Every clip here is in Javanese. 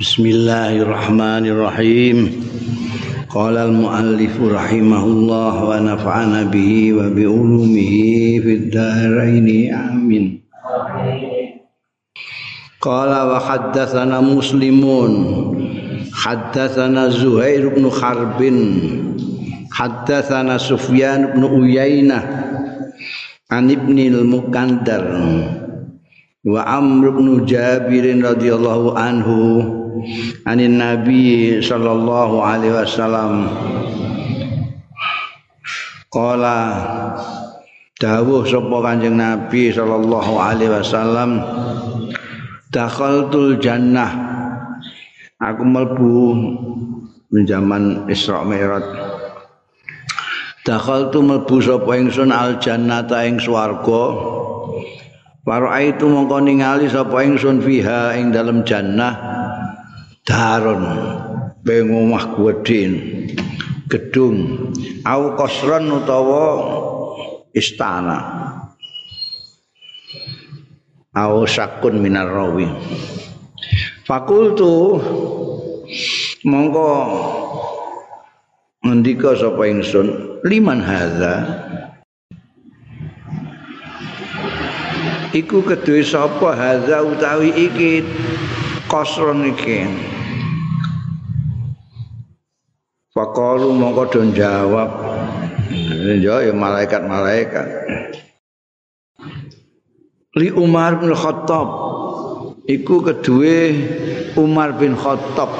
Bismillahirrahmanirrahim. Qala al-muallif rahimahullah wa nafa'ana bihi wa bi ulumihi fid dharain amin. Qala wa haddatsana Muslimun haddatsana Zuhair bin Harbin haddatsana Sufyan bin Uyainah an Ibnil Mukandar wa Amr bin Jabir radhiyallahu anhu anin Nabi sallallahu alaihi wasallam. Qala dawuh sapa Kanjeng Nabi sallallahu alaihi wasallam dakhaltul jannah aku mlebu zaman Isra Mi'raj. Dakhaltu mlebu sapa ingsun al jannata ing swarga. Para itu mongko ningali sapa ingsun fiha ing dalam jannah daron beng omah gedhe gedung au kosron utawa istana. Au sakun minar rawi fakultu mongko ngendika sapa ingsun liman hadza? Iku kedue sapa hadza utawi iki kosron iki Fakalu mongko don jawab ya ya malaikat-malaikat. Li Umar bin Khattab. Iku kedue Umar bin Khattab.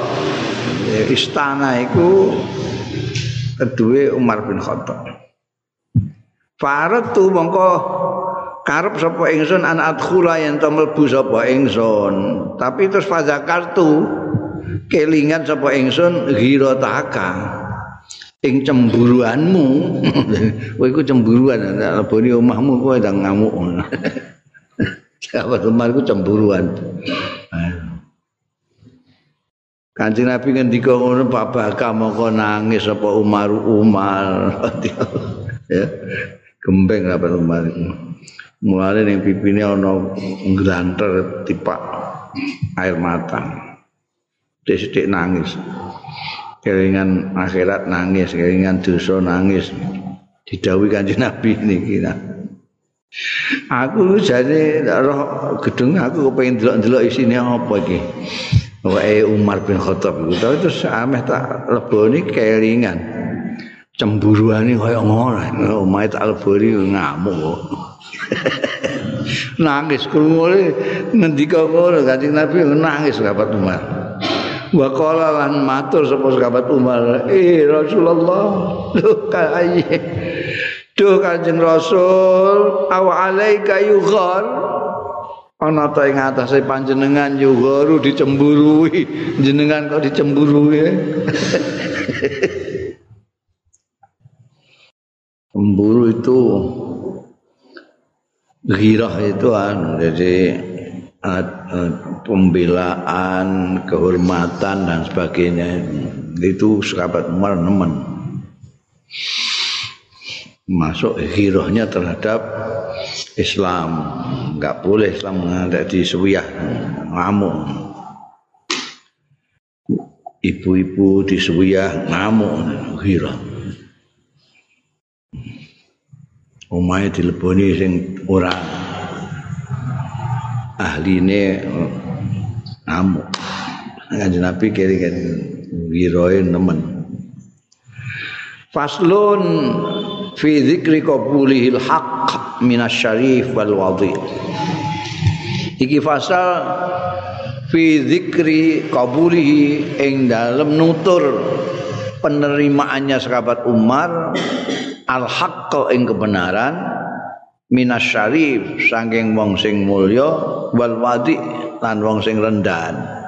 Istana iku kedue Umar bin Khattab. Farat tu mongko karep sapa ingsun an adkhula yen to mlebu sapa ingsun. Tapi terus fadzakartu kelingan sapa ingsun ghirotaka ing cemburuanmu. Kowe iku cemburuan leboni omahmu kowe ndang ngamuk. Sahabat Umar iku cemburuan. Kanjeng Nabi ngendika ngono Pak Baka mongko nangis sapa Umar Umar. Ya gembeng apa Umar mulane ning pipine ana ngranter tipak air mata sithik nangis. Kelingan akhirat nangis kelingan dosa nangis. Didhawuhi kanjeng Nabi niki aku jane roh gedung aku kepengin delok-delok isine apa iki? Wae Umar bin Khattab iku terus ameh tak leboni kelingan cemburuane kaya ngono. Omahe tak leboni ngamuk nangis krungune ngendika ngono kanjeng Nabi nangis sahabat Umar wa qala lan matur sapa sahabat Umar eh Rasulullah duh kaye duh kanjeng Rasul aw alaika yughar? Ana ta ing atase panjenengan yugharu dicemburui. Jenengan kok dicemburui? Cemburu itu Ghirah itu an, jadi pembelaan, kehormatan dan sebagainya. Itu sahabat Umar nemen. Masuk ghirahnya terhadap Islam. Nggak boleh Islam ada di Suyah ngamuk. Ibu-ibu di Suyah ngamuk ghirah omahe dileboni sing ora ahline ngamuk. Kanjeng Nabi kiri-kiri wiroe nemen. Faslun fi dzikri qabulihil haqq minasyarif wal wadhi. Iki fasal fi dzikri qabulihi ing dalem nutur penerimaannya sahabat Umar al haqqa ing kebenaran minas syarif saking wong sing mulya wal wadi lan wong sing rendahan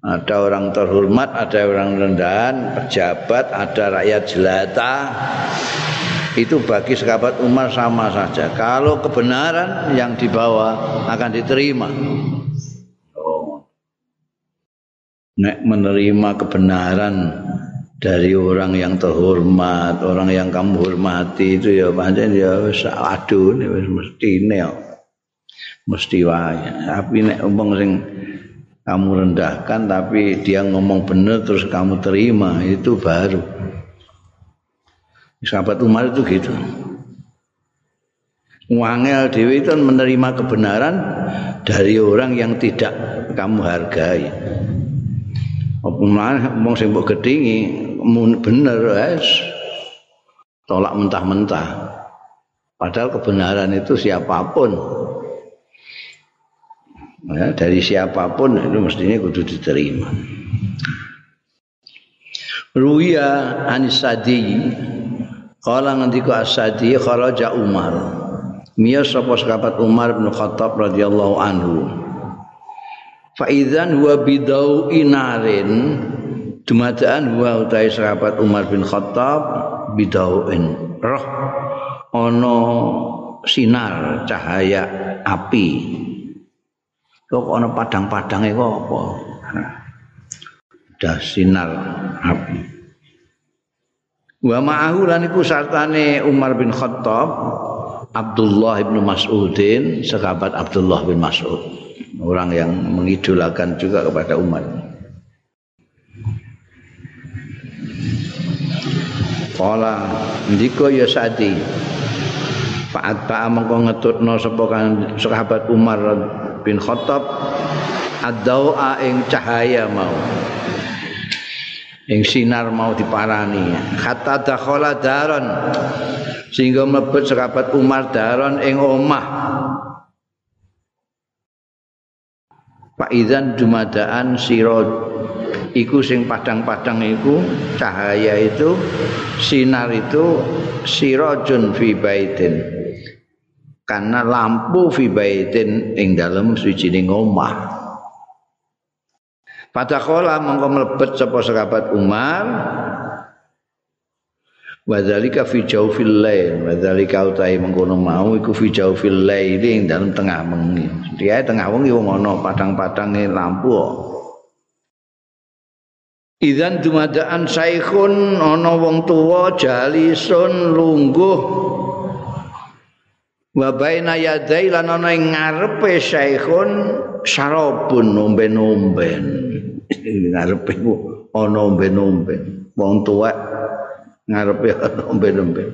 ada orang terhormat, ada orang rendahan, pejabat, ada rakyat jelata. Itu bagi sahabat Umar sama saja. Kalau kebenaran yang dibawa akan diterima. Nek menerima kebenaran dari orang yang terhormat, orang yang kamu hormati itu ya pancen ya wis adune wis mestine ya. Mesti wae. Tapi nek umpang sing kamu rendahkan tapi dia ngomong benar terus kamu terima itu baru sahabat Umar itu gitu Wangel Dewi itu menerima kebenaran dari orang yang tidak kamu hargai. Wong sing mbok gedhingi bener wes tolak mentah-mentah. Padahal kebenaran itu siapapun ya, dari siapa pun itu mestinya kudu diterima. Ruya Anisadi Kala ngendika Asadi kharaja Umar. Miyas sapa sahabat Umar bin Khattab radhiyallahu anhu. Fa idzan huwa bidau inarin dumadaan huwa utai sahabat Umar bin Khattab bidauin roh ana sinar cahaya api kok ana padang-padange kok apa? Ada sinar api. Wa ma'ahu lan iku sartane Umar bin Khattab Abdullah bin Mas'udin sahabat Abdullah bin Mas'ud. Orang yang mengidolakan juga kepada Umar. Kala ndika ya sadi? Fa'at ba'a mengko ngetutno sapa sahabat Umar bin Khattab ad-dawa ing cahaya mau. Ing sinar mau diparani. Hatta dakhala daron sehingga mlebet sahabat Umar daron ing omah. Pak Idzan dumadaan sirot iku sing padang-padang iku cahaya itu sinar itu sirajun fi baitin karena lampu fi baitin ing dalem sucining omah. Kola mongko mlebet sapa sahabat Umar Wadzalika fi jawfil lail, wadzalika utai mengkono mau iku fi jawfil lail ing dalem tengah mengi. Dia tengah wengi wong ana padang-padange lampu. Idzan dumadaan saikhun ana wong tuwa jalisun lungguh wa baina yadai lan ana ing ngarepe syekhun sarabun nomben-nomben. Ngarepe ana nomben-nomben. Wong tuwa ngarepe nomben-nomben.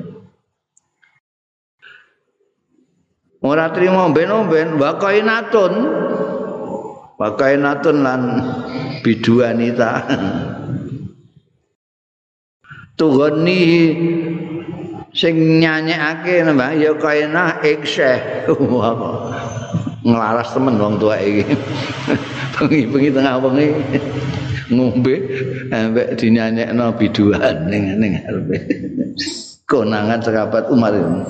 Ora trimo nomben-nomben wa kainatun wa kainatun lan biduanita. Tuhani sing nyanyekake nembah ya kaena iksyeh nglaras temen wong tua iki. Bengi-bengi tengah bengi ngombe ambek dinyanyekno biduan ning ning arepe. Konangan sahabat Umar ini.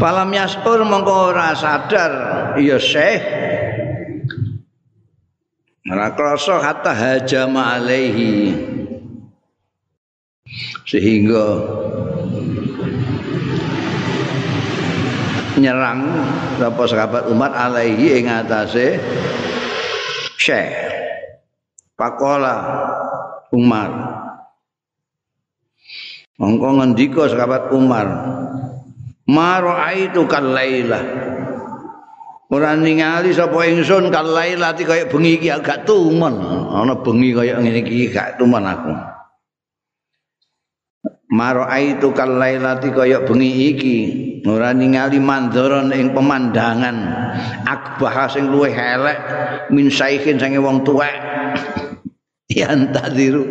Palam yasur mongko ora sadar. Ya Syekh. Ora krasa hatta hajama alaihi sehingga nyerang sapa sahabat umat alaihi ing atase Syekh Pakola Umar. Mongko ngendika sahabat Umar Maro aitu kalaila Ora ningali sapa ingsun kalaila kaya bengi iki agak tumen. Ana bengi kaya ngene iki gak tumen aku Maro aitu kalailati kaya bengi iki. Ora ningali mandharan ing pemandangan. Akbah sing luwih elek min saikhin sange wong tuwek. Yang tadiru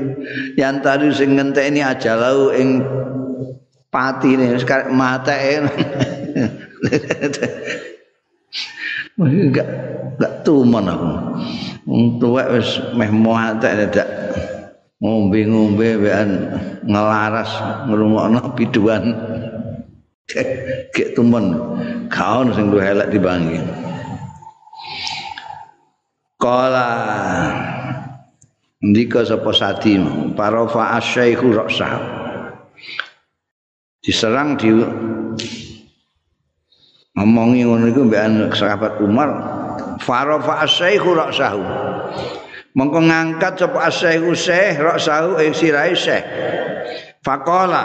tadi sing ngenteni aja lau ing pati ini sekarang mata enggak enggak tuman aku. Tuwek wis meh muatek dadak ngombe-ngombe wean ngelaras ngrungokno biduan. Gek tumen kaon sing luwih elek dibangi. Kala ndika sapa sadi? Para fa asyaihu raksa diserang di ngomongi ngono iku mbek sahabat Umar farafa asyaihu raksahu mongko ngangkat sapa asyaihu syekh raksahu ing sirahe syekh faqala.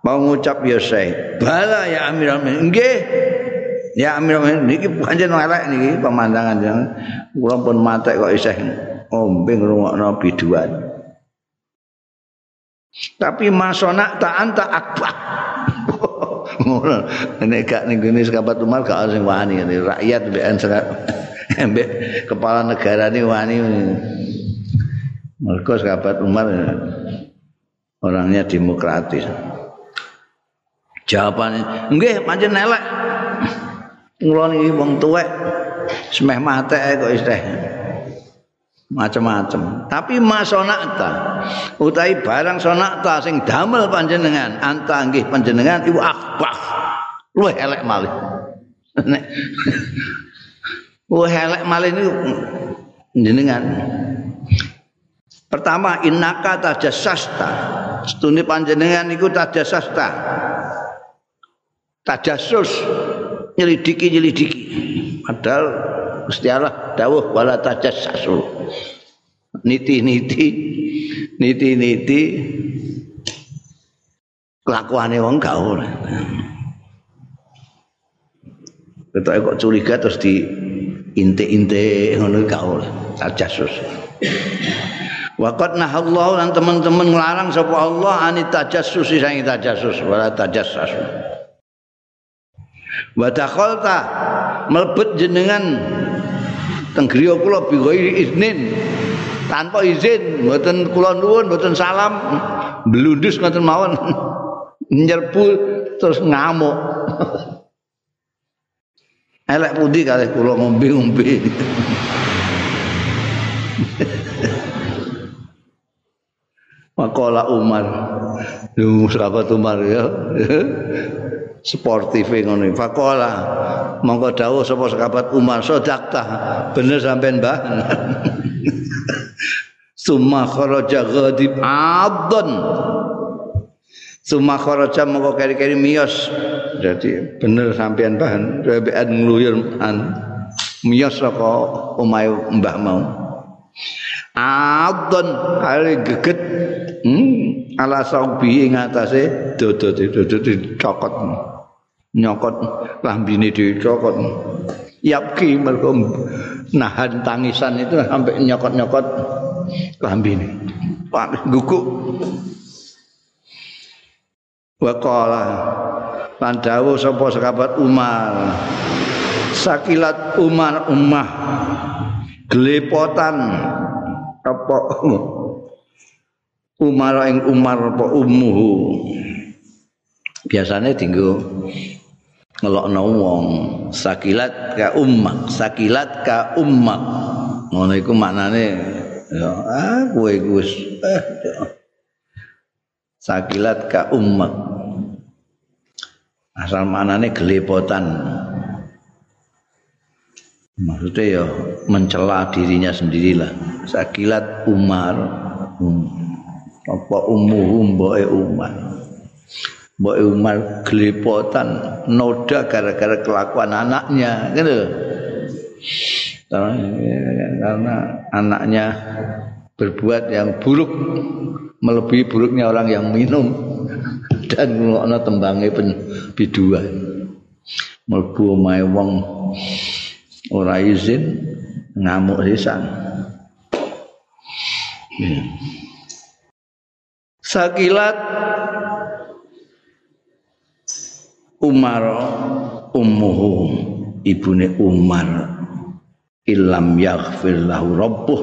Mau ngucap ya syekh bala ya amiral nggih. Ya Amir niki pancen elek niki pemandangan kula pun mate kok isih ombe ngrungokno biduan. Tapi masona tak anta akbar. Ngono. Nek gak ning kene sekabat Umar gak sing wani rakyat mbek kepala negara ini wani. Mergo sekabat Umar orangnya demokratis. Jawabannya, nggih pancen elek. Ngulon iki wong tuwek semeh mate kok isih macam-macam. Tapi masonakta utai barang sonakta sing damel panjenengan anta nggih panjenengan ibu akbah. Luwih elek malih. Luwih elek malih niku jenengan. Pertama innaka tajassasta. Setune panjenengan iku tajassasta. Tajassus nyelidiki-nyelidiki. Padahal Gusti Allah dawuh wala tajassasu. Niti-niti niti-niti kelakuane wong gak ora. Ketoke kok curiga terus di intik-intik ngono gak ora. Tajassus. Waqat nahallahu lan teman-teman nglarang sapa Allah anit tajassus sing tajassus wala tajassasu. Wa dakhalta mlebet jenengan teng griya kula iznin tanpa izin mboten kula nuwun mboten salam blundus ngoten mawon nyerbu terus ngamuk elek pundi kalih kula ngombe-ngombe Makola Umar, lu sahabat Umar ya, sportif ngono. Fakola monggo dawuh sapa sahabat Umar sodakta bener sampean Mbah. Summa kharaja ghadib adon. Summa kharaja monggo keri-keri miyos. Jadi bener sampean Mbah, rebekan ngluyur an miyos saka omahe Mbah mau. Adon kali geget hmm, ala saubi ing atase dodo dodo dicokot. nyokot lambine dicokot yapki mergo nahan tangisan itu sampai nyokot-nyokot lambine pak guguk waqala lan dawuh sapa sahabat Umar. Sakilat Umar ummah. Glepotan apa? Umar ing Umar apa ummuhu? Biasanya tinggal ngelokno wong. Sakilat ka ummak. Sakilat ka ummak. Ngono iku maknane ya ah kowe Gus eh, sakilat ka ummak asal maknane gelepotan. Maksudnya ya mencela dirinya sendirilah. Sakilat umar um, apa umuhum boe umar. Mbak Umar gelepotan noda gara-gara kelakuan anaknya gitu. Karena anaknya berbuat yang buruk melebihi buruknya orang yang minum dan ngono tembange biduan. Mlebu omahe wong ora izin ngamuk sisan. Sakilat Umar ummuhu ibune Umar ilam yaghfir lahu rabbuh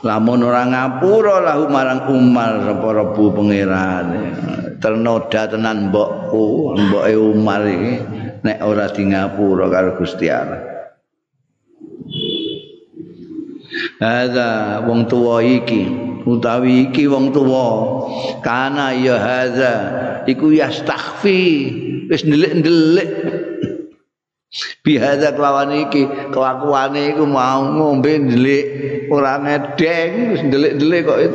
lamun ora ngapura lahu marang Umar sapa rabbu pangeran ternoda tenan mbokku mboke Umar iki nek ora di ngapura karo Gusti Allah. Hadza wong tuwa iki utawi iki wong tuwa kana ya hadza iku yastakhfi wis ndelik-ndelik. Bihadza kelawan iki kelakuane iku mau ngombe ndelik ora ngedeng wis ndelik-ndelik kok.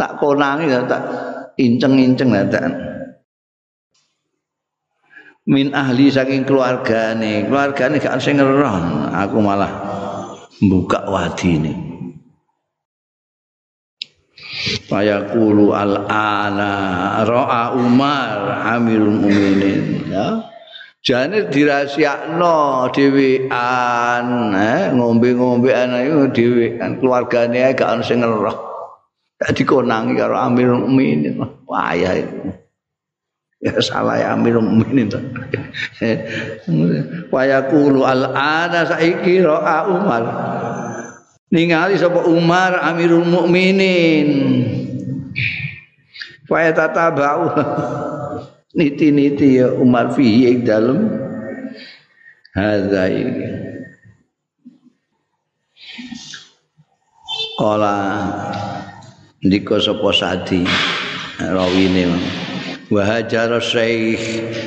Tak konangi tak inceng-inceng tak min ahli saking keluargane. Keluargane gak sing ngeron. Aku malah buka wadine Fayaqulu al-ana ra'a Umar Amirul Mukminin ya. jane dirahasiakno dhewean eh. Ngombe-ngombean iku dhewean keluargane gak ono sing ngeroh dikonangi karo Amirul Mukminin. Wayah itu. Ya salah ya Amirul Mukminin. To waya kulu al ana saiki roa Umar. Ningali sapa Umar Amirul Mukminin. Waya tatabau. Niti-niti ya Umar fi ing dalem. Hadza iki. Kala ndika sapa sadi rawine wa hajar syekh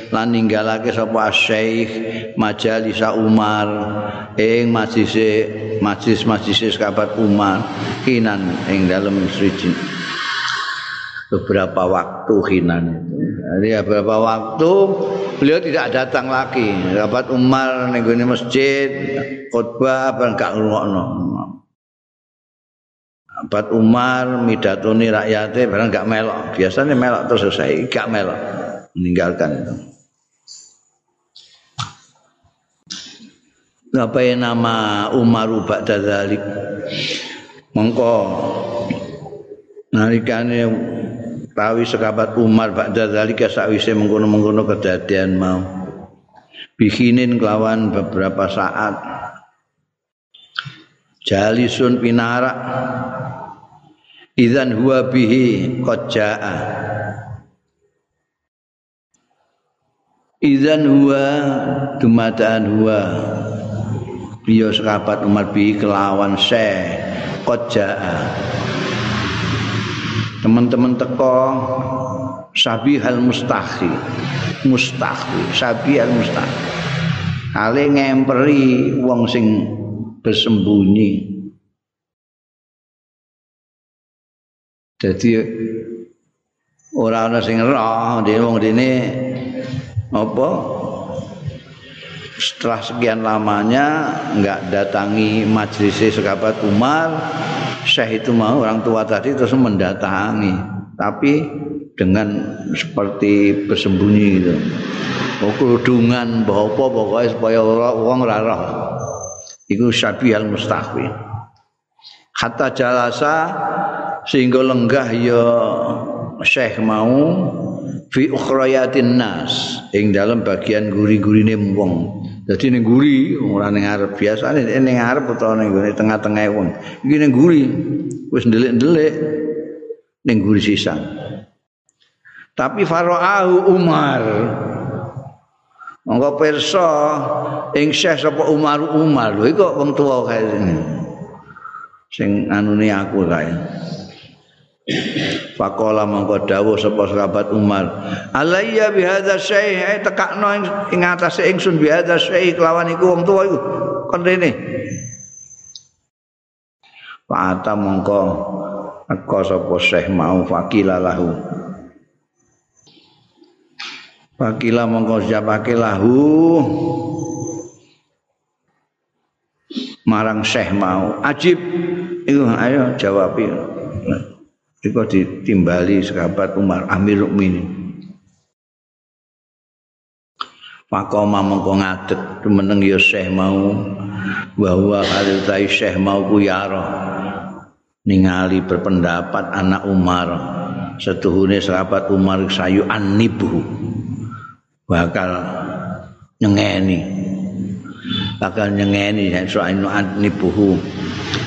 lan ninggalake sapa syekh majalis Umar ing majlise majlis-majlis sahabat Umar kinan ing dalem siji beberapa waktu hinan itu. Jadi beberapa waktu beliau tidak datang lagi. Dapat Umar ning masjid khutbah apa enggak ngrungokno. Dapat Umar midatoni rakyatnya barang enggak melok. Biasanya melok terus selesai, enggak melok. Meninggalkan itu. Apa yang nama Umar Ba'da Dzalik? Mongko nalikane tawi sekabat Umar ba'da zalika sakwise mengkono-mengkono kedadian mau bikinin kelawan beberapa saat jalisun pinara idzan huwa bihi qad jaa idzan huwa dumadaan huwa. Biyo sekabat Umar bihi kelawan syekh qad jaa teman-teman teko sabihal mustahi mustahi sabihal mustahi ale ngemperi wong sing bersembunyi jadi ora ana sing roh dene wong dene apa? Setelah sekian lamanya enggak datangi majelis sekabat Umar Syekh itu mau orang tua tadi terus mendatangi. Tapi dengan seperti bersembunyi gitu. Kerudungan apa pokoknya supaya orang ora roh. Itu syabi al mustahwi kata jalasa sehingga lenggah ya syekh mau fi ukhrayatin nas ing dalam bagian guri-gurine wong Jadi ning guri ora ning arep biasane ning arep utawa ning tengah-tengah wong. Iki ning guri wis ndelik-ndelik ning guri sisa. Tapi Faro'ahu Umar Monggo pirsa ing Syekh sapa Umar Umar lho iku wong tuwa kae sing anune aku kae. Fakola mongko dawuh sapa sahabat Umar, "Alayya bi hadza syai' ay tekakno ing atase ingsun bi hadza syai' kelawan iku wong tuwa iku kon rene." Fa'ata mongko teko sapa syekh mau fakila lahu. Fakila mongko siapake lahu marang syekh mau. Ajib iku ayo jawab Iku ditimbali sahabat Umar Amir Mukminin. Fakoma mongko ngadeg meneng ya Syekh mau. Bahwa kali tai Syekh mau ku yaro. Ningali berpendapat anak Umar. Setuhune sahabat Umar sayu anibu. Bakal nyengeni. Bakal nyengeni soal anibuhu.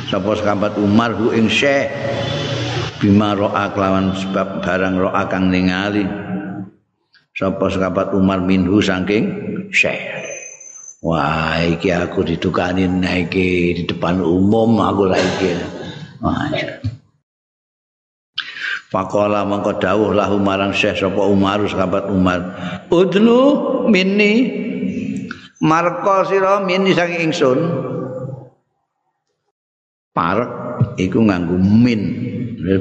Sapa sahabat Umar hu ing Syekh bima ro'a kelawan sebab barang ro'a kang ningali sapa sekapat Umar minhu saking syekh wah iki aku ditukani iki di depan umum aku lagi iki wah Fakola mongko dawuh lahu marang Syekh sapa Umar sahabat Umar. Udnu minni marko sira minni saking ingsun. Parek iku nganggo min.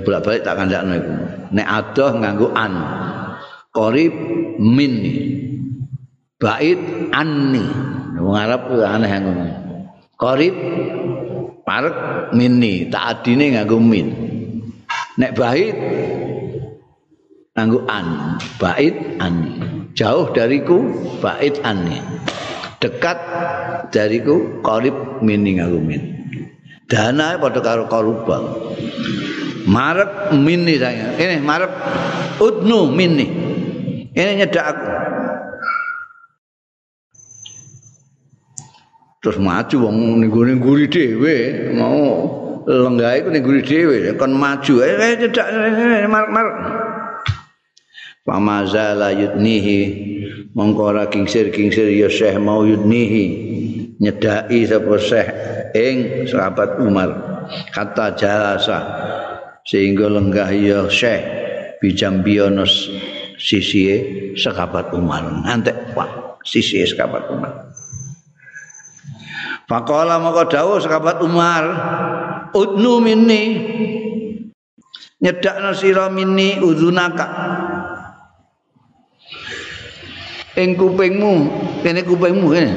Bolak-balik tak kandakno iku. Nek adoh nganggo an. Qarib min. Bait anni. Wong Arab ku aneh ngono. Qarib parek minni, tak adine nganggo min. Nek bait nganggo an, bait anni. jauh dariku bait anni dekat dariku qarib mini ngalumin dana padha karo karuba marep mini saya. Ini marep udnu mini ini nyedak aku. Terus maju wong ning guri dhewe mau lenggah iku ning guri dhewe kon maju eh nyedak marep marep. Pamazala yudnihi mongko kingsir kingsir ya Syekh mau yudnihi nyedai sapa Syekh ing sahabat Umar. Kata jalasa sehingga lenggah ya Syekh bijambiono sisi sahabat Umar ngantek pak sisi sahabat Umar Fakola maka dawuh sahabat Umar udnu minni. Nyedakno sira minni udunaka ing kupingmu kene kupingmu kene.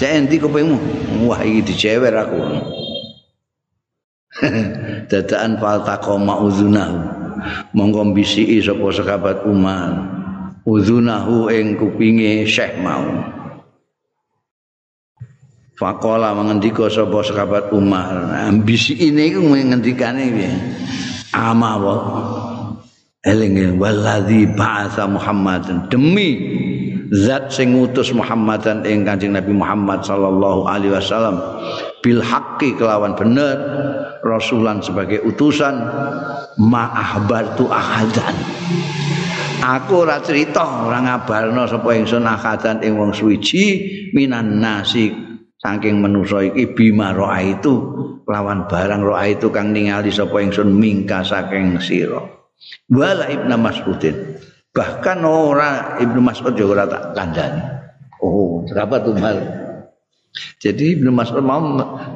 Cek endi kupingmu? Wah iki dicewer aku dadaan fal taqoma uzunahu. Monggo bisiki sapa sahabat Umar. Uzunahu ing kupinge Syekh mau. Fakola mengendika sapa sahabat Umar. Ambisi ini ku ngendikane piye? Ama eling waladzi ba'atsa Muhammadan. Demi zat sing ngutus Muhammadan ing Kanjeng Nabi Muhammad sallallahu alaihi wasallam bil haqqi kelawan bener rasulan sebagai utusan ma ahbartu ahadan. Aku ora crita ora ngabarno sapa ingsun ahadan ing wong suwiji minan nasi saking manusa iki bima roa itu lawan barang roa itu kang ningali sapa ingsun mingka saking sira. Wala ibnu mas'udin. Bahkan ora ibnu mas'ud juga ora tak kandhani. Oh sahabat umar jadi ibnu mas'ud mau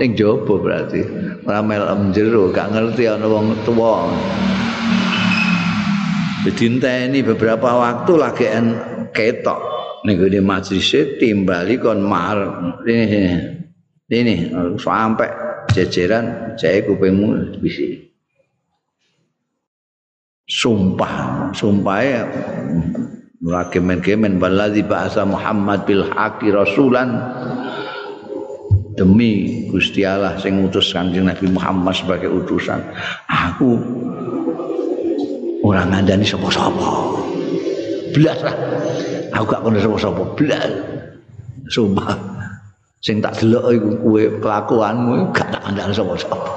ning jaba berarti. Ora melem jero gak ngerti ana wong tuwa ini beberapa waktu lagi en ketok. Ning gone majelis timbali kon mar ini ini sampai jejeran saya kupingmu bisi sumpah sumpah ya. Lagi men-kemen baladhi bahasa Muhammad bil rasulan demi Gusti Allah sing ngutus Kanjeng Nabi Muhammad sebagai utusan. Aku orang ngandani sapa-sapa. Belas lah. Aku gak kono sapa-sapa. Belas sumpah. Sing tak delok iku kowe kelakuanmu gak tak kandhani sapa-sapa.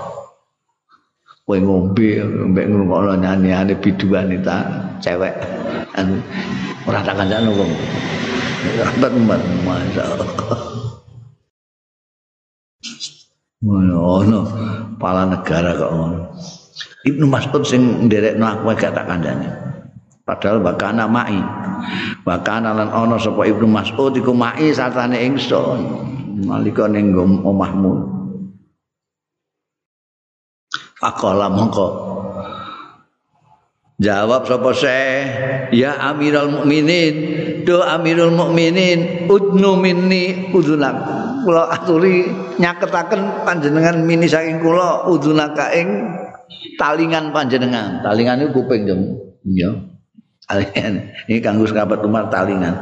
Kowe ngombe mbek ngrungokno nyanyiane biduan ta cewek. Anu ora tak kancane wong mbak masyaallah ngono pala negara kok ngono. Ibnu Mas'ud sing nderekno aku gak tak kandhani. Padahal bakana mai. Bakana lan ana sapa Ibnu Mas'ud iku mai sartane ingsun. Nalika ning omahmu. Pakola mongko. Jawab sapa Syekh, ya Amirul Mukminin, do Amirul Mukminin, udnu minni udunak. Kula aturi nyaketaken panjenengan mini saking kula udunaka ing talingan panjenengan. Talingan niku kuping jeng. Iya. Talingan. Ini kanggo sahabat Umar talingan.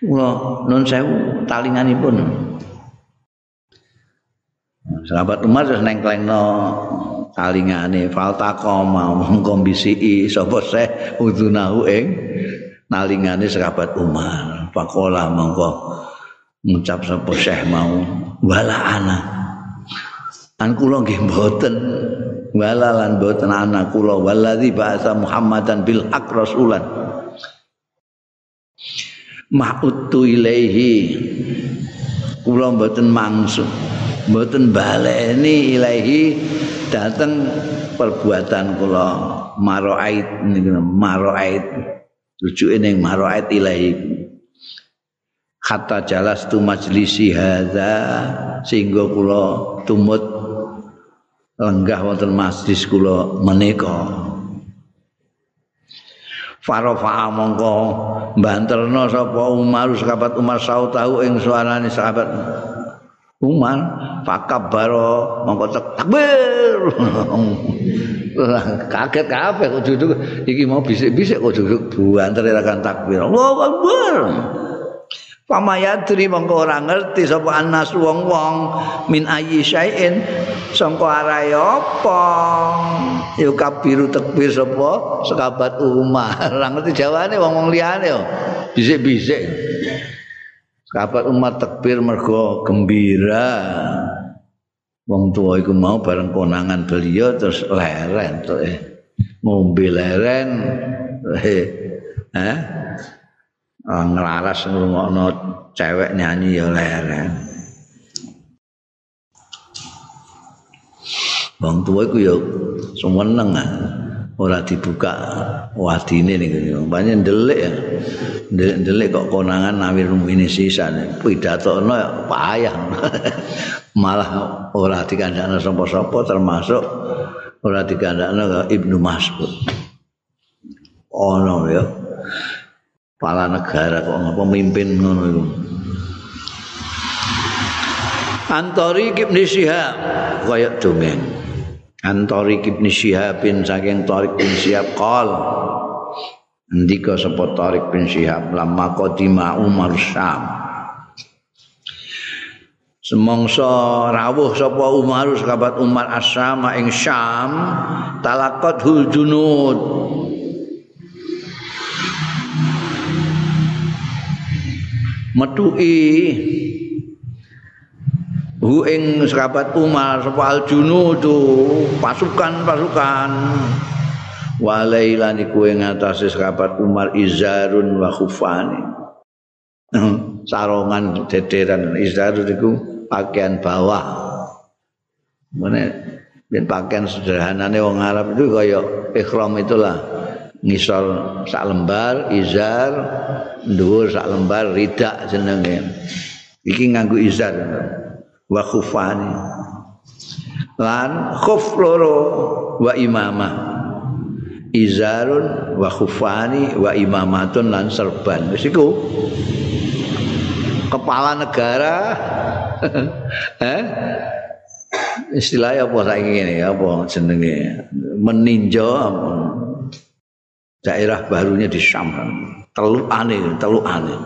Kula nun sewu talinganipun. Sahabat Umar terus nengklengno kalingane faltaqama mongko bisiki sapa seh udunahu ing nalingane sahabat Umar faqala mongko ngucap sapa syekh mau wala ana. An kula nggih mboten. Wala lan mboten ana kula. Waladzi ba'atsa Muhammadan bil haq rasulan. Ma'utu ilaihi. Kula mboten mangsung mboten baleni ilaihi. Dateng perbuatan kula. Maroait niku maroait. Rujuke ning maroait ilahi kata jalas tu majlisi hadza sehingga kula tumut lenggah wonten majlis kula menika Farofa mongko banterno sapa Umar sahabat Umar sautahu ing suarane sahabat Umar fakabaro mongko takbir. Kaget kabeh kok duduk iki mau bisik-bisik kok duduk buanter kan takbir. Allahu Akbar. Pamayadri mongko ora ngerti sapa anas wong-wong min ayyi syai'in sangka arahe apa. Ya kabiru takbir sapa sekabat Umar. Ora ngerti jawane wong-wong liyane yo. Bisik-bisik. Sekabat Umar takbir mergo gembira. Wong tua iku mau bareng konangan beliau terus leren tuh eh. Ngombe leren. Eh. Uh, ngelaras ngrungokno cewek nyanyi ya leren. Wong tuwa iku ya seneng ah. ora dibuka wadine niku. Banyak ndelik ya. Ndelik kok konangan nawir ini sisa pidatono ya payah. Malah ora dikandakno sapa-sapa termasuk ora dikandakno Ibnu Mas'ud. Ono ya. Kepala negara kok pemimpin ngono iku? Antori Ibn Syihab kaya dongeng. Antori Ibn Syihab bin saking Tarik bin Syihab qol. Ndika sapa Tarik bin Syihab lama qadima Umar Syam. Semongso rawuh sapa Umar sahabat Umar Asyam ing Syam talakot hul junud metuki hu ing sahabat Umar sapa al junudu pasukan-pasukan. Walailan iku ing atase sahabat Umar izarun wa khufani sarongan dederan. Izarun iku pakaian bawah. Ben pakaian sederhanane wong Arab itu kaya ikhram itulah ngisor sak lembar izar dhuwur sak lembar ridak jenenge. Iki nganggo izar. Wa khufani. Lan khuf loro wa imamah. Izarun wa khufani wa imamatun lan serban. Wis iku. Kepala negara. Eh? Istilahnya apa saiki ngene apa jenenge? Meninjau apa daerah barunya di Syam telukane telukane.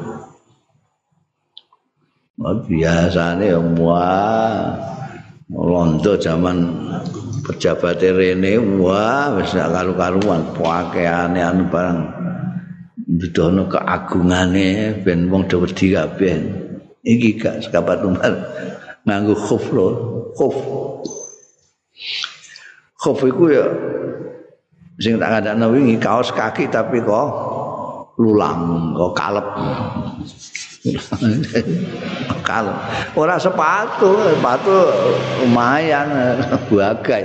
Oh, biasane wah londo zaman pejabat rene wah wis karu-karuan. Pakaiane anu barang. Dudono keagungane ben wong do wedi kabeh. Iki gak sekapat umar nganggo khuf lho khuf. Khuf iku ya sing tak kandakno wingi kaos kaki tapi kok lulang kok kalep. Kalep. Ora sepatu sepatu lumayan bagai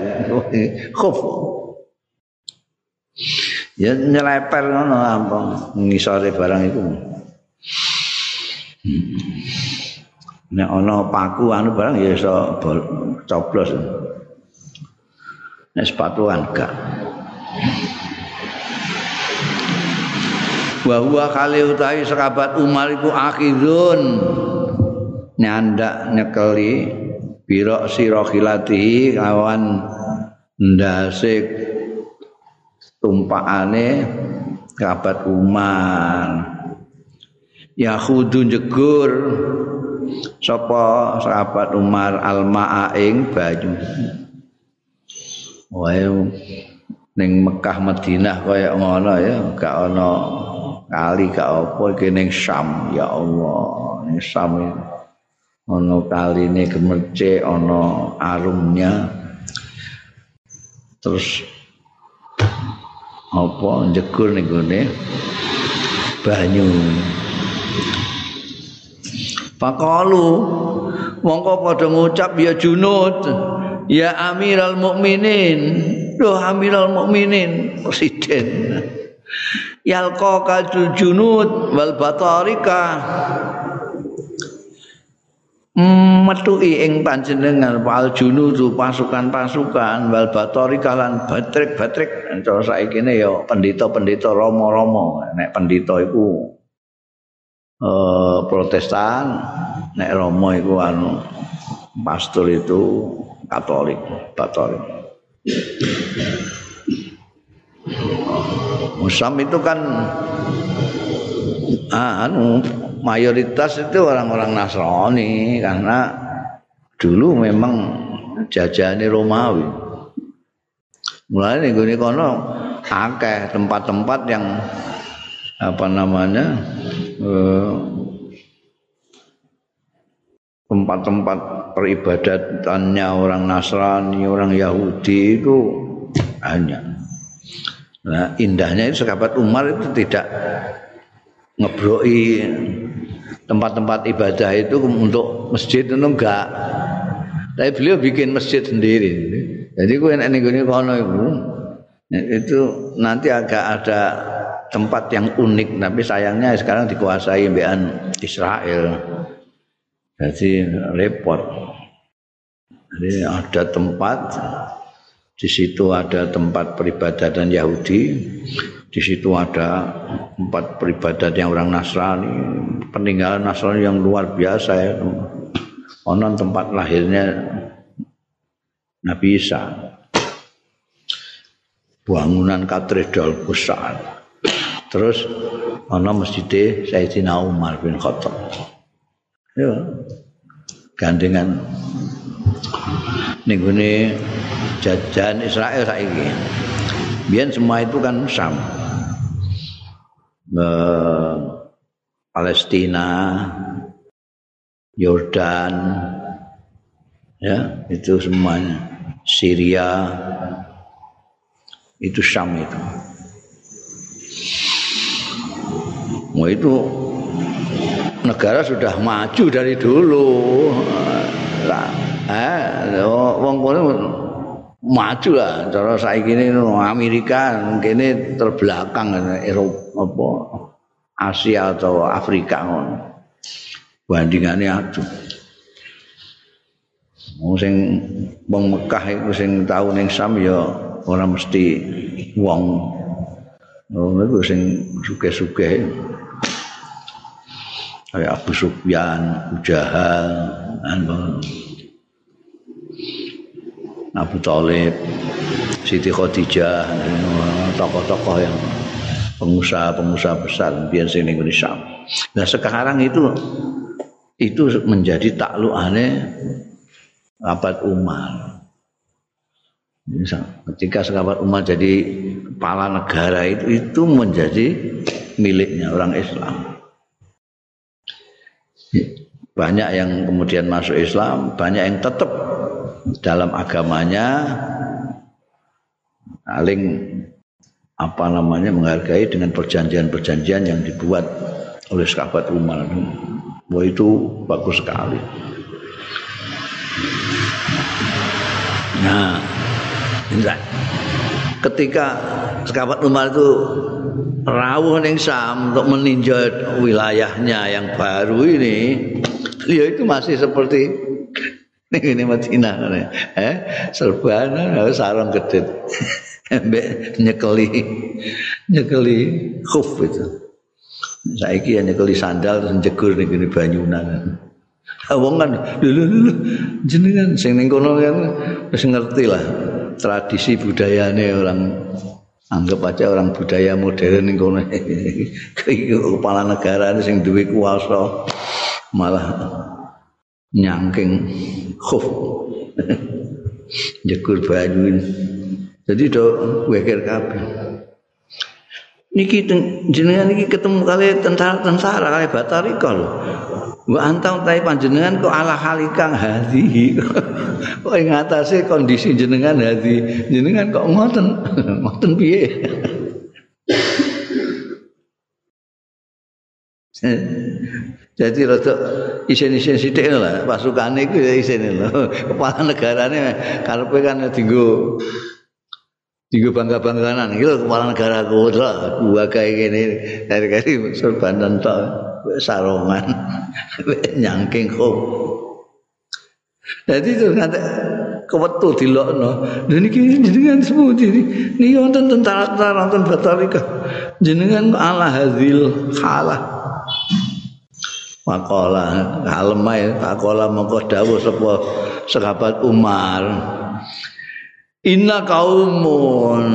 khuf. Ya nyeleper ngono apa ngisore barang itu nek ana paku anu barang ya iso coblos. Nek sepatu gak wa huwa kali utahi sahabat Umar iku akhirun. Nyandak nyekeli biro sirohilatihi kawan ndasik tumpakane sahabat Umar. Yahudu jegur sapa sahabat Umar almaa ing banyu. Wae ning Mekah Madinah kaya ngono ya gak ana kali gak apa iki ning Syam ya Allah. Ning Syam ana kaline gemerce ana arumnya terus apa njegur ning gone? Banyu. Fakalu mongko padha ngucap ya junud ya amiral mukminin Duh Amirul Mukminin presiden. Yalqa kadul junud wal batarika. metuki ing panjenengan wal junud pasukan-pasukan wal batarika lan batrik-batrik cara saiki ne ya pendeta-pendeta romo-romo nek pendeta iku eh protestan nek romo iku anu pastor itu Katolik, Katolik. Musam itu kan ah, anu mayoritas itu orang-orang Nasrani karena dulu memang jajahannya Romawi. Mulai nih kono akeh tempat-tempat yang apa namanya eh, tempat-tempat peribadatannya orang Nasrani, orang Yahudi itu banyak. Nah, indahnya itu sahabat Umar itu tidak ngebroi tempat-tempat ibadah itu untuk masjid itu enggak. Tapi beliau bikin masjid sendiri. Jadi gue enak nih kono itu, itu nanti agak ada tempat yang unik, tapi sayangnya sekarang dikuasai bean Israel. Jadi repot. Jadi ada tempat di situ ada tempat peribadatan Yahudi, di situ ada tempat peribadatan orang Nasrani, peninggalan Nasrani yang luar biasa ya. Onon tempat lahirnya Nabi Isa. Bangunan katedral besar. Terus ono masjid Sayyidina Umar bin Khattab. Ya. Gandengan ning jajan Israel saiki. Biar semua itu kan. Eh, Palestina, Yordan, ya itu semuanya. Syria, itu Sam itu. Mau itu negara sudah maju dari dulu. Lah, eh, wong kono maju lah. Cara saiki ini Amerika mungkin terbelakang Eropa apa Asia atau Afrika ngono. Bandingannya aduh. Wong sing wong Mekah iku sing tau ning Sam ya ora mesti wong. Ngono iku sing sugih-sugih kayak Abu Sufyan, Jahal, Abu Talib, Siti Khadijah, tokoh-tokoh yang pengusaha-pengusaha besar biar sini Indonesia. Nah sekarang itu itu menjadi taklukane abad Umar. Ketika sahabat Umar jadi kepala negara itu itu menjadi miliknya orang Islam. Banyak yang kemudian masuk Islam, banyak yang tetap dalam agamanya saling apa namanya menghargai dengan perjanjian-perjanjian yang dibuat oleh sahabat Umar. Wah itu bagus sekali. Nah. Ketika sahabat Umar itu rawuh ning Sam untuk meninjau wilayahnya yang baru ini, dia itu masih seperti ini Madinah eh serban sarung gedit. Mbek nyekeli nyekeli khuf itu. Saiki ya nyekeli sandal terus jegur ning ngene banyunan. Wong kan jenengan sing ning kono kan wis ngerti lah tradisi budayane orang anggap aja orang budaya modern ning kono. Kepala negara sing duwe kuasa. Malah nyangking. Khuf jekur banyu jadi do weker kabeh. Niki jenengan niki ketemu kali tentara-tentara kali batarika lho Mbak antang tapi panjenengan kok ala halikang hati kok yang atasnya kondisi jenengan hati jenengan kok ngoten? Ngoten piye? Jadi rada isin-isin sithik lah. Pasukane iku ya lho. Kepala negarane karepe kan dienggo dienggo bangga-bangganan. Iki kepala negara kota gua kayak gini dari kali sorban tok sarongan nyangking kok. Jadi itu nanti kewetu dilokno. Dan ini jenengan semua. Ini wonten tentara-tentara wonten batalika. Jenengan ala. Pakola kalem ae pakola mongko dawuh sapa sahabat Umar. Inna kaumun.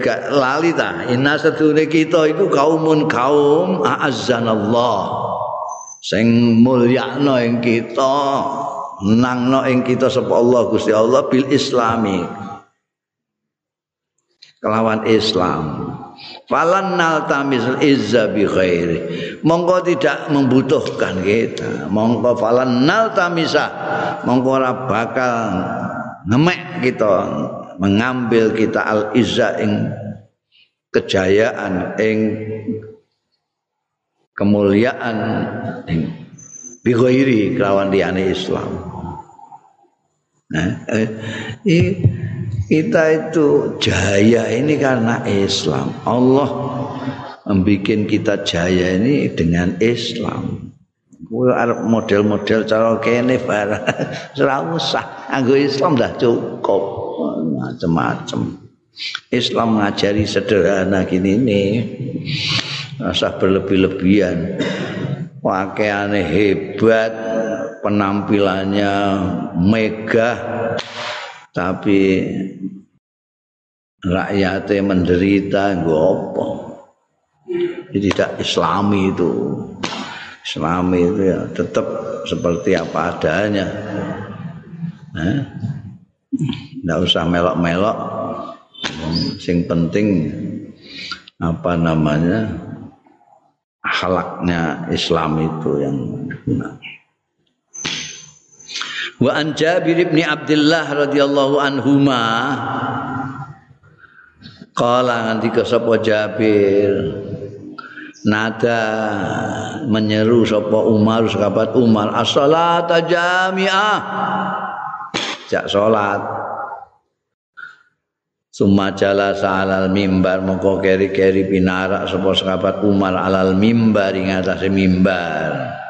Gak lali ta? Inna sedune kita iku kaumun kaum a'azzanallah. Sing mulyakno ing kita nangno ing kita sapa Allah Gusti Allah bil islami. Kelawan Islam. Falan naltamis izza bi khairi. Mongko tidak membutuhkan kita. Mongko falan naltamisa. Mongko ora bakal ngemek kita mengambil kita al izza ing kejayaan ing kemuliaan ing bi khairi kelawan liyane Islam nah eh, kita itu jaya ini karena Islam. Allah membuat kita jaya ini dengan Islam. Kuwi model-model cara kene barang ora usah. Anggo Islam dah cukup macam-macam. Islam ngajari sederhana gini nih. Rasa berlebih-lebihan. Pakaiannya hebat, penampilannya megah, tapi rakyatnya menderita apa jadi tidak islami itu islami itu ya tetap seperti apa adanya tidak eh? usah melok-melok sing penting apa namanya akhlaknya Islam itu yang benar. Wa an Jabir bin Abdullah radhiyallahu anhuma Kala ngendika sapa Jabir nada menyeru sapa Umar sahabat Umar as-salata jami'ah. Jak salat. Summa jala alal mimbar mongko keri-keri pinarak sapa sahabat Umar alal mimbar ing atase mimbar.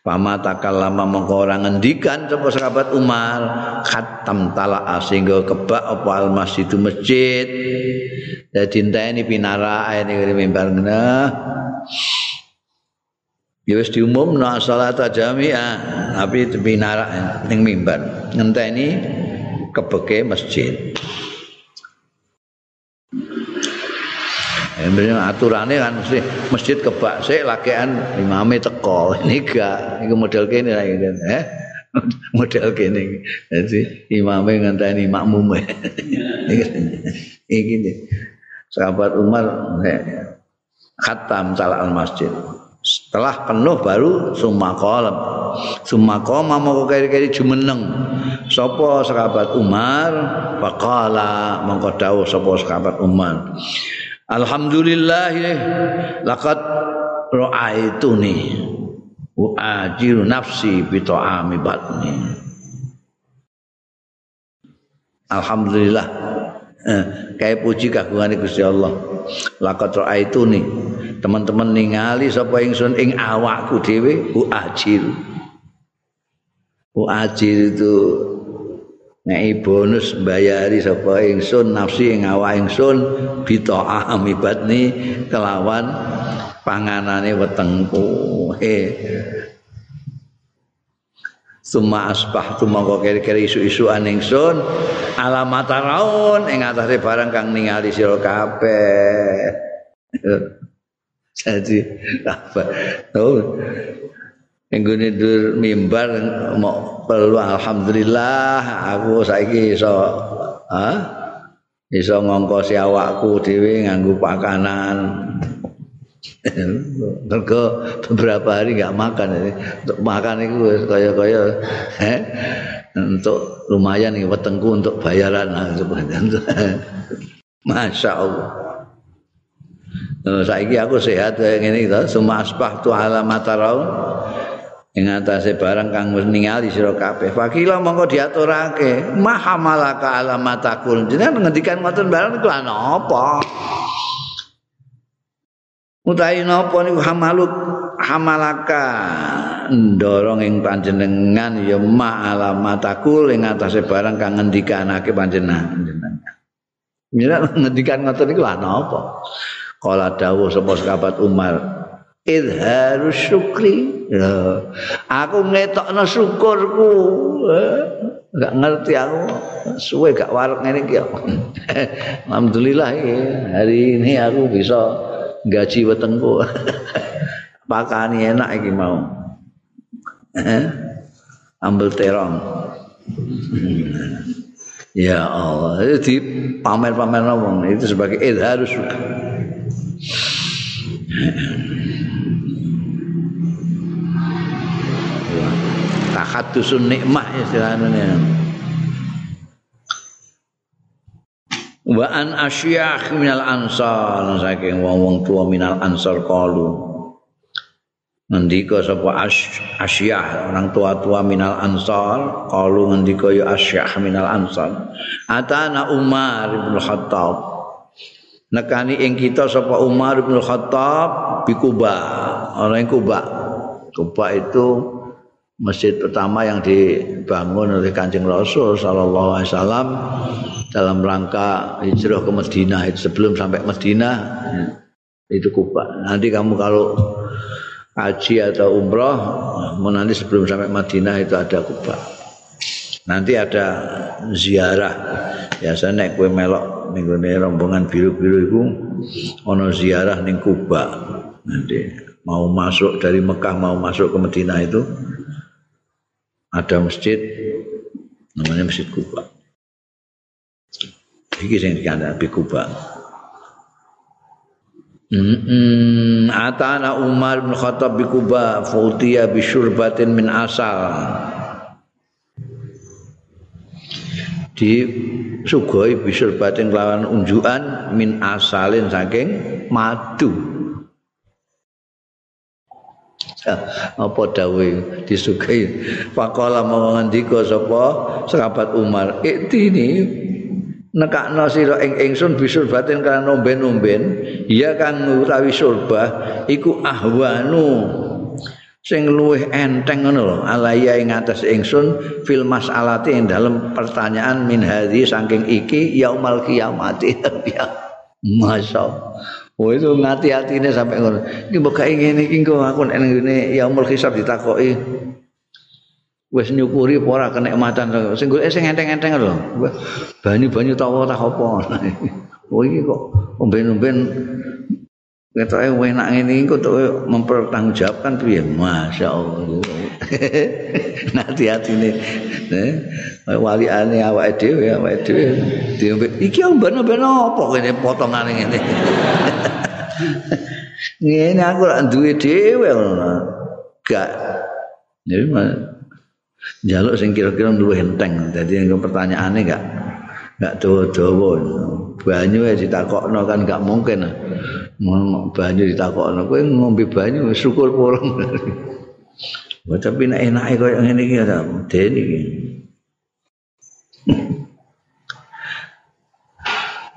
Pama takallama mongko ora ngendikan sapa sahabat Umar khatam talaa sehingga kebak apa al masjid masjid. Dadi ini pinara ini mimbar ngene. Ya wis diumumno salat jamiah tapi pinara ning mimbar. Ngenteni kebeke masjid. Emangnya aturannya kan mesti masjid kebak sik lakean imame teko. Ini gak iku model kene lah gitu. Eh? model kene. Jadi imame ngenteni makmum. Iki nih. Sahabat Umar khatam salat al masjid. Setelah penuh baru summa qalam. Summa qama mongko keri-keri jumeneng. Sapa sahabat Umar faqala mongko dawuh sapa sahabat Umar. Alhamdulillah laqad ra'aituni wa ajiru nafsi bi ta'ami batni. Alhamdulillah eh, kayak puji kagungane Gusti Allah. Laqad ra'aituni teman-teman ningali sapa ingsun ing awakku dhewe wa ajiru. Wa ajiru itu ngei bonus bayari sapa ingsun nafsi ing awak ingsun bita amibatni kelawan panganane wetengku he Suma asbah tu mongko kiri-kiri isu-isu aning sun alamat raun ing atase barang kang ningali sira kabeh. Jadi apa? Tuh Enggone dur mimbar mau perlu alhamdulillah aku saiki iso ha iso ngongkosi awakku dhewe nganggo pakanan. Mergo beberapa hari enggak makan ini. Untuk makan itu kaya-kaya eh untuk lumayan nih wetengku untuk bayaran Masya Allah. Saiki aku sehat kayak gini gitu. Semua asbah tu alamat ing atase barang kang wis ningali sira kabeh. Fakila mongko diaturake. Mahamalaka alamatakul. Jenengan ngendikan ngoten barang iku ana apa utahe napa niku hamaluk? Hamalaka ndorong ing panjenengan ya ma alamatakul ing atase barang kang ngendikanake panjenengan. Jenengan ngendikan ngoten niku ana apa kala dawuh sapa sahabat Umar idharus syukri. Ya. aku ngetokno syukurku. Enggak ngerti aku. Suwe gak warek ngene iki alhamdulillah hari ini aku bisa gaji wetengku. Pakani enak iki mau. Ambil terong. Ya Allah itu pamer-pamer ngomong itu sebagai idharus syukri tahaddusun nikmah istilahnya. Wa an asyakh minal ansar saking wong-wong tua minal ansar qalu. Ngendika sapa asyah orang tua-tua minal ansar qalu ngendika ya asyah minal ansar. Atana umar bin khattab. Nekani ing kita sapa umar bin khattab bi kuba orang kuba kuba itu masjid pertama yang dibangun oleh Kanjeng Rasul sallallahu alaihi wasallam dalam rangka hijrah ke Madinah itu sebelum sampai Madinah itu Kuba. Nanti kamu kalau haji atau umroh mau nanti sebelum sampai Madinah itu ada Kuba. Nanti ada ziarah. Biasanya naik kue melok minggu ini rombongan biru-biru itu ono ziarah ning Kuba. Nanti mau masuk dari Mekah mau masuk ke Madinah itu ada masjid namanya Masjid Kuba. Iki sing dikandani Kuba. Mm Atana Umar bin Khattab bi Kuba fautiya bi syurbatin min asal. Di sugoi bi syurbatin lawan unjukan min asalin saking madu. Apa dawe disukai. Faqala mau ngendika sapa? Sahabat Umar. Iktini nekakno sira ing ingsun bisul batin kan nomben-nomben. Ya kang utawi surbah iku ahwanu. Sing luwih enteng ngono lho. Alaya ing atas ingsun fil masalati ing dalam pertanyaan min hadhi saking iki yaumal kiamati. Ya masya Oh itu ngati-hati ini sampai ngono. Ini mbok kae ngene iki engko aku nek ngene ya umur hisab ditakoki. Wis nyukuri ora kenikmatan sing golek sing enteng-enteng lho. Banyu-banyu tawa tak apa. Oh iki kok omben-omben ketoke enak ngene iki kok mempertanggungjawabkan piye? Masyaallah. Ngati-hati ini. Eh, wali ane awake dhewe awake dhewe diombe iki omben-omben apa kene potongane ngene. Ngene aku ora duwe dhewe ngono. Gak. Jadi jaluk sing kira-kira luwih enteng. Dadi yang pertanyaane gak gak dawa-dawa. Banyu ya ditakokno kan gak mungkin. Banyu ditakokno kowe ngombe banyu syukur pulang. Tapi nek enake koyo ngene iki ya dene iki.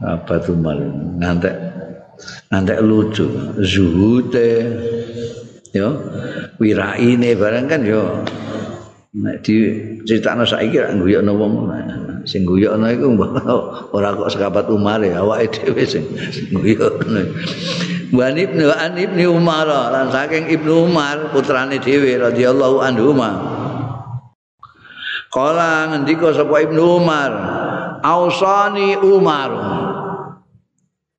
Apa tuh mal ngantek ngantek lucu zuhute yo wiraine barang kan yo nek di critakno saiki ra guyokno wong sing guyokno iku ora kok sekabat Umar ya awake dhewe sing guyokno Wan Ibnu An Ibnu Umar lan saking Ibnu Umar putrane dhewe radhiyallahu anhu Kala ngendika sapa Ibnu Umar Ausani Umar.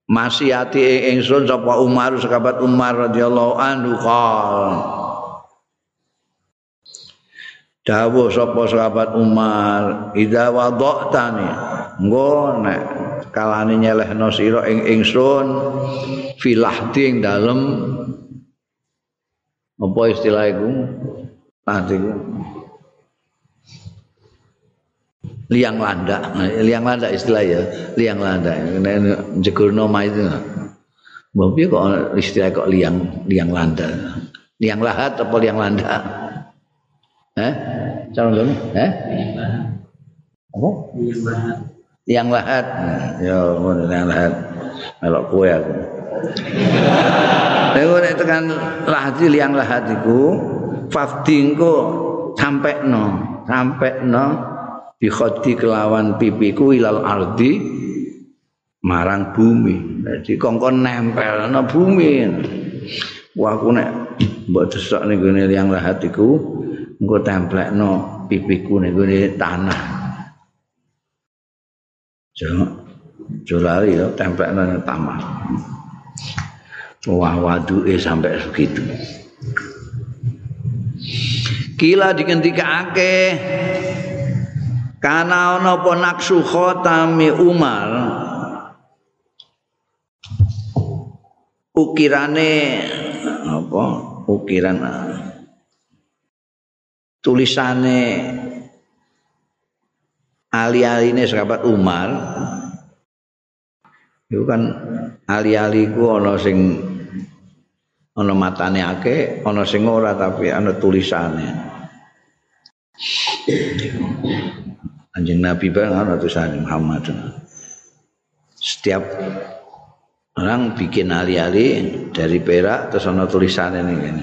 Masihati ingsun sapa Umar sahabat Umar radhiyallahu anhu qol Dawu sapa sahabat Umar idza wada'tani. Nggo nek kalane nyelehno sira ing ingsun filahdi ing dalem. Apa istilah iku? Tadi liang landak. Liang landak istilah ya. Liang landak. Jegurno ma itu Mbak kok istilah kok liang liang landak? Liang lahat apa liang landak? Eh calon dulu eh? Apa? Liang lahat ya liang lahat kalau kue aku. Nego nek tekan lahdi liang lahat iku fafdingku sampai no sampai no bi kelawan pipiku ilal ardi marang bumi. Jadi kongkon nempel na bumi. wah aku nek mbok desok ning gone liang lahat iku engko templekno pipiku ning gone tanah. Jo jo lali yo templekno ning tanah wah waduke sampai segitu. Kila dikendikake kana ana apa naksu khatami Umar? Ukirane apa? Ukiran tulisane ali-aline sahabat Umar itu kan ali-ali ku ana sing ana matane akeh ana sing ora tapi ana tulisane Anjing Nabi bareng ana tulisan Muhammad setiap orang bikin ali-ali dari perak terus ana tulisannya ini kan.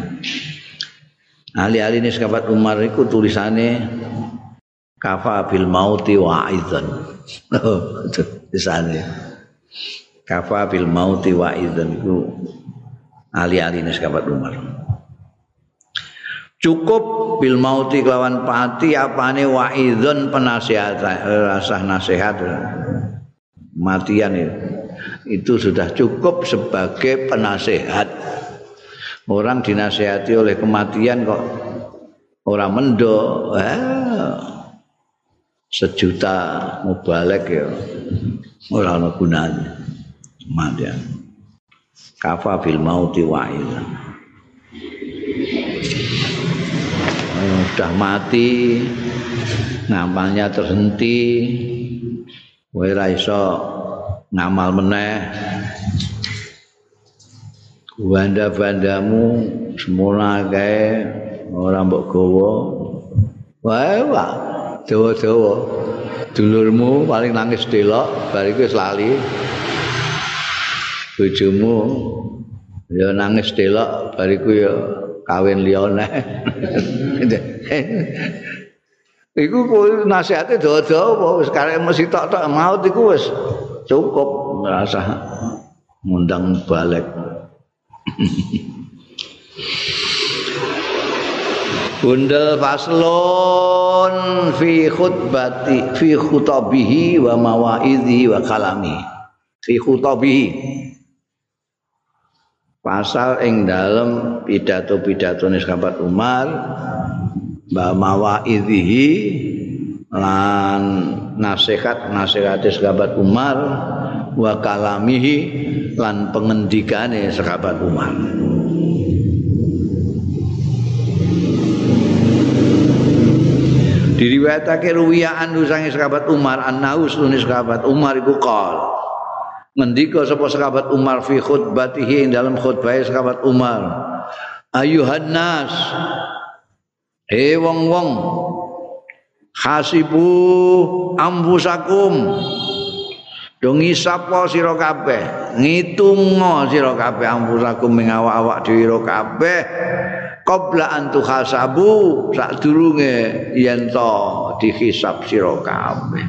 Ali-ali ini sahabat Umar itu tulisannya kafa bil mauti wa idzan. Oh, tulisannya. Kafa bil mauti wa idzan itu ali-ali ini sahabat Umar. Cukup bil mauti kelawan pati apane wa idzan penasihat rasah nasihat matian itu sudah cukup sebagai penasehat. Orang dinasehati oleh kematian kok orang mendo, eh, sejuta mubalek ya orang ada gunanya kematian. Kafa bil mauti wa'il. Sudah mati, ngamalnya terhenti, Wira iso ngamal meneh banda-bandamu semula kae ora mbok gawa wae wae dawa-dawa. Dulurmu paling nangis delok bariku wis lali. Bojomu ya nangis delok bariku ya kawin liyane. Iku nasihate dawa-dawa wis karek mesti tok-tok maut iku wis cukup merasa ngundang balik Bundel faslon fi khutbati fi khutabihi wa mawaidhi wa kalami. Fi khutabihi. Pasal ing dalem pidato-pidato sahabat Umar wa mawaidhi lan nasihat nasihat sahabat Umar wa kalamihi lan pengendikane sahabat Umar. Diriwayatake ruwiya anu sange sahabat Umar annahu sunni sahabat Umar iku qol ngendika sapa sahabat Umar fi khutbatihi dalam khutbah sahabat Umar ayuhan nas he wong-wong hasibu ambusakum do ngisapa sira kabeh ngitungo sira kabeh ambusakum ing awak-awak dhewe kabeh. Qabla an tuhasabu sadurunge yen to dihisab sira kabeh.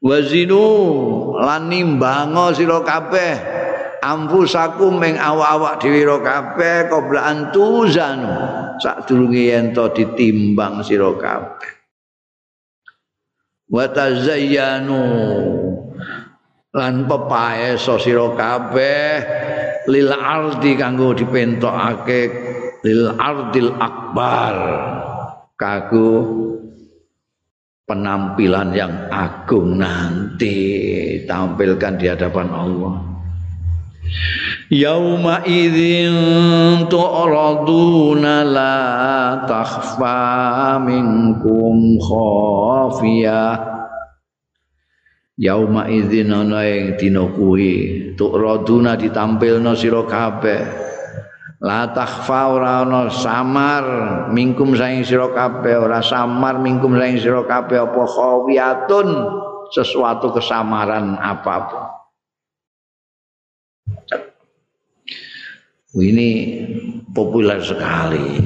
Wazinu lan nimbango sira kabeh. Ampusakum ing awak-awak dhewe kabeh qabla an tuzanu sadurunge yen to ditimbang sira kabeh wa tazayyanu lan pepaeso sira kabeh lil ardi kanggo dipentokake lil ardil akbar. Kagu penampilan yang agung nanti tampilkan di hadapan Allah Yauma idzin tu'raduna la takhfa minkum khafiyah Yauma idzin ana ing dina kuwi tu'raduna ditampilna sira kabeh. La takhfa ora ana samar minkum saing sira kabeh ora samar minkum saing sira kabeh apa khawiyatun sesuatu kesamaran apapun ini populer sekali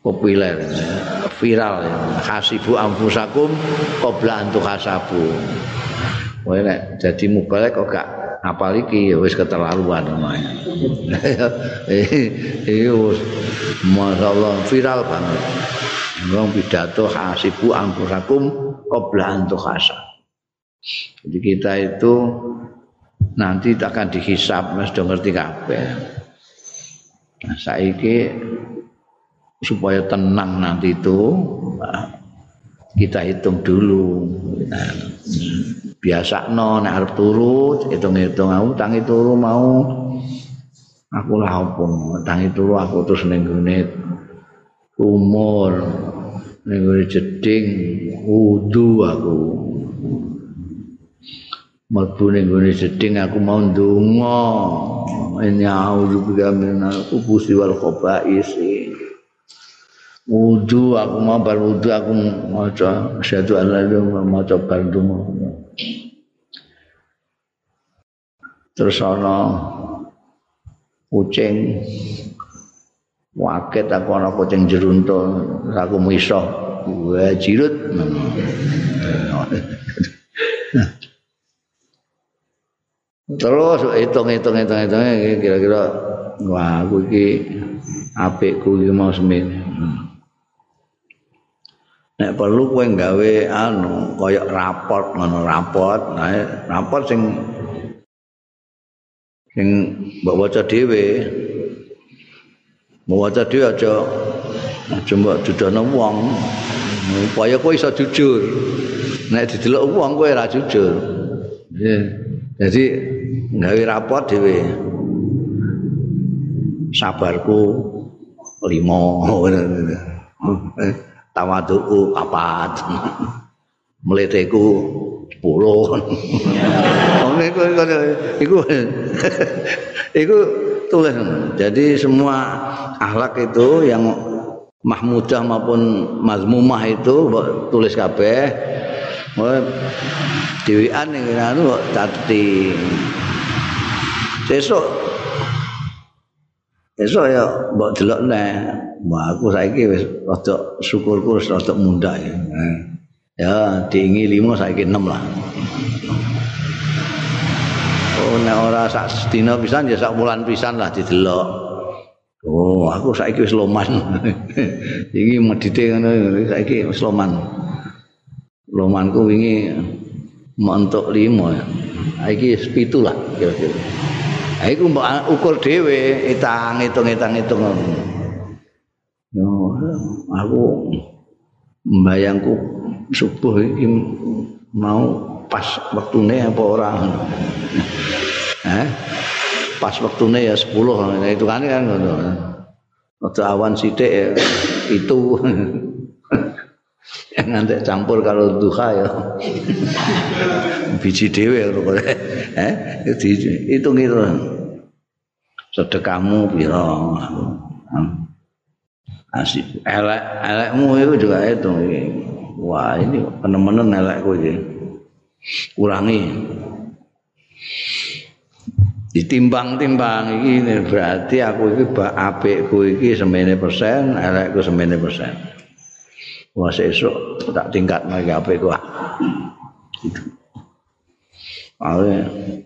populer viral hasibu amfusakum qabla antu hasabu Wah, jadi mubalek kok gak apal iki wis keterlaluan namanya. Masyaallah viral banget. Wong pidato hasibu angkurakum qabla an tukhasa. Jadi kita itu nanti akan dihisap mas sudah ngerti kabeh. Nah, saiki supaya tenang nanti itu kita hitung dulu. Nah, biasa no nek arep turu hitung-hitung aku tangi turu mau aku lah opo tangi turu aku terus ning umur ning jeding wudu aku mlebu ning jeding aku mau ndonga. Ini auzu bika minal kubusi wal khaba'isi wudu aku mau bar wudu aku maca asyhadu an la ilaha maca bar terus ana kucing. Waket aku ana kucing jerunto aku miso wa jirut terus hitung hitung hitung hitung kira-kira wah aku iki apikku iki mau semen nek perlu kowe gawe anu koyok raport ngono raport nah raport sing sing mbok waca dhewe. Mbok waca dhewe aja aja mbok dudono wong. Upaya kowe iso jujur. Nek didelok wong kowe ora jujur. Jadi gawe rapot dhewe. Sabarku limo tawaduku papat meleteku sepuluh. Iku iku iku tulis jadi semua akhlak itu yang mahmudah maupun mazmumah itu tulis kabeh dewean ning anu tati sesuk esuk ya mbok delok neh Wah, aku saiki wis rada syukurku wis rada mundak ya. Ya, diingi lima saiki enam lah. Oh, nek ora sak sedina pisan ya sak wulan pisan lah didelok. Oh, aku saiki wis loman. Iki medite ngono saiki wis loman. Lomanku wingi montok lima. Iki pitu lah kira-kira. Iku mbok ukur dhewe, itang hitung hitung. Yo, aku mbayangku subuh iki mau pas waktune apa ora? Eh pas waktune ya 10 itu kan kan ngono. Awan sithik ya, itu nanti campur kalau duha ya. Biji dewe eh itu itu sedekahmu piro asik. Elek elekmu itu juga itu. Wah ini penemenan elekku ini kurangi ditimbang-timbang ini berarti aku iki apikku iki semene persen elekku semene persen wah sesuk tak tingkat lagi apikku gitu Awe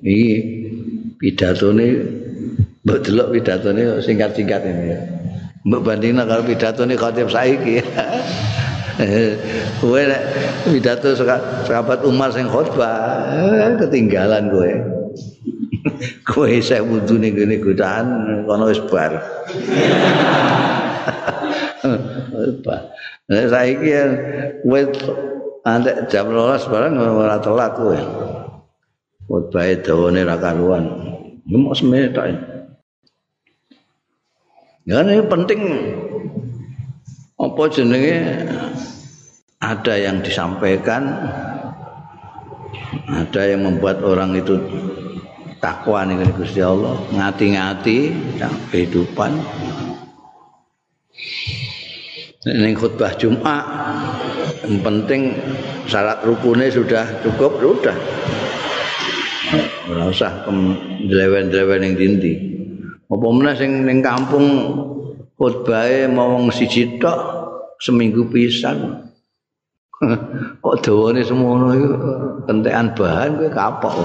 iki pidatone mbok delok pidatone singkat-singkat ini. Mbok bandingna karo pidatone khatib saiki. kowe nek pidato sahabat Umar sing khotbah eh, ketinggalan kowe. kowe isih wudu ning ngene godaan kono wis bar. Nek saiki kowe antek jam 12 barang ora telat kowe. Khotbah dawane ra karuan. Ngemok semene tok. Ya ini penting apa jenenge ada yang disampaikan ada yang membuat orang itu takwa nih Gusti Allah ngati-ngati kehidupan ini khutbah Jumat yang penting syarat rukunnya sudah cukup sudah ora usah delewen-delewen yang dinti apa meneh sing ning kampung khutbahe mau wong siji tok seminggu pisan. Kok dawane semono iku kentekan bahan kowe kapok.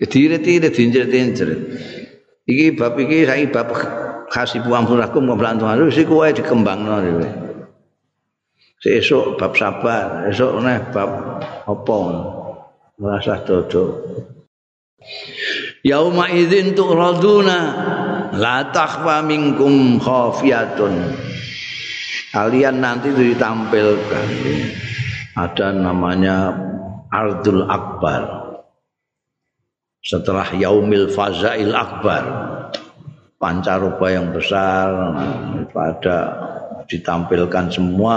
Diirit-irit dincret-dincret. Iki bab iki saiki bab khasibu amsurakum qabla antum harus iku wae dikembangno dhewe. Sesuk bab sabar, esuk neh bab apa? Merasa dodo. Yauma idzin tu'raduna la takhfa minkum khafiyatun. Kalian nanti ditampilkan. Ada namanya Ardul Akbar. setelah yaumil fazail akbar pancaroba yang besar pada ditampilkan semua.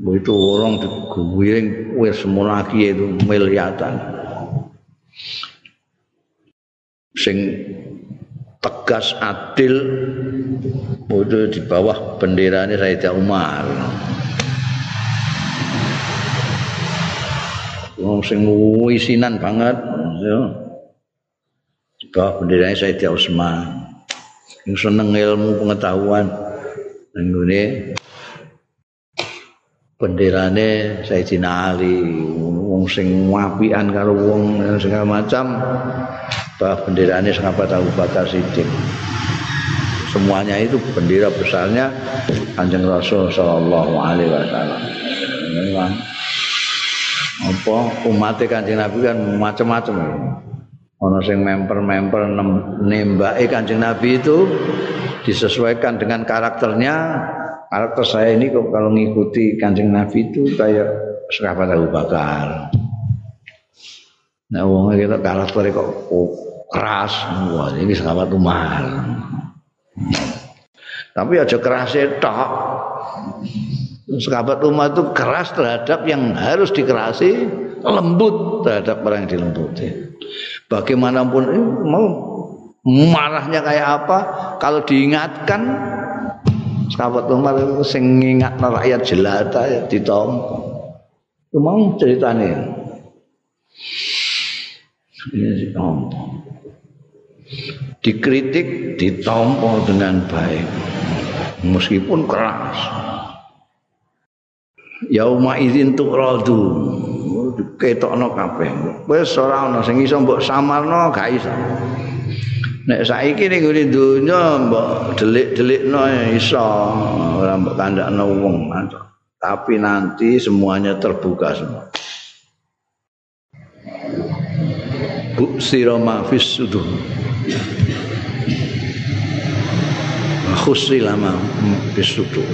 Itu orang diguring wis lagi itu miliatan. Sing tegas adil itu di bawah bendera ini Sayyidina Umar. Wong sing wisinan banget ya. Juga benderanya Sayyidina Utsman. Yang seneng ilmu pengetahuan. Nggone benderane Sayyidina Ali, wong sing wapian karo wong segala macam. Bah benderane sahabat Abu Bakar Siddiq. Semuanya itu bendera besarnya Kanjeng Rasul sallallahu alaihi wasallam. Apa umat Kanjeng Nabi kan macam-macam. Ono sing memper-memper nembake Kanjeng Nabi itu disesuaikan dengan karakternya. Karakter saya ini kok kalau ngikuti Kanjeng Nabi itu kayak sahabat Abu Bakar. Nah, wong kita karakter kok keras, wah ini sahabat Umar. Tapi aja keras tok. sahabat umat itu keras terhadap yang harus dikerasi, lembut terhadap orang yang dilembuti. Bagaimanapun eh, mau marahnya kayak apa, kalau diingatkan sahabat umat itu sing rakyat jelata ya ditompo. Itu mau ceritanya. Ini. Dikritik ditompo dengan baik. Meskipun keras. yauma idzin tu'radu ketokno kabeh. Wis ora ana sing iso mbok samarno gak iso. Nek saiki ning ngene donya mbok delik-delikno iso ora mbok kandakno wong tapi nanti semuanya terbuka semua. Bu sirama fis sudur khusilama fis sudur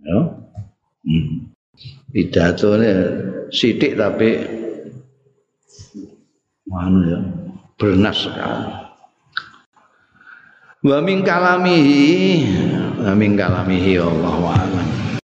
ya. Hmm. Pidato sidik tapi mana ya bernas sekali. Wa min kalamihi wa min kalamihi Allah wa